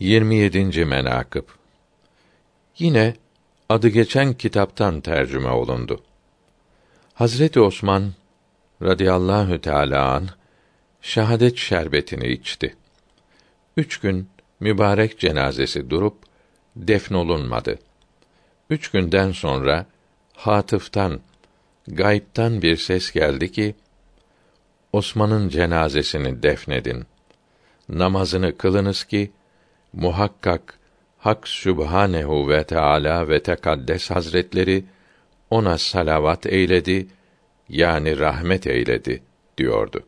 27. menakıb Yine adı geçen kitaptan tercüme olundu. Hazreti Osman radıyallahu teâlâ an şehadet şerbetini içti. Üç gün mübarek cenazesi durup defnolunmadı. Üç günden sonra Hatıf'tan, gayb'tan bir ses geldi ki, Osman'ın cenazesini defnedin. Namazını kılınız ki, muhakkak Hak Sübhanehu ve Teala ve Tekaddes Hazretleri ona salavat eyledi yani rahmet eyledi diyordu.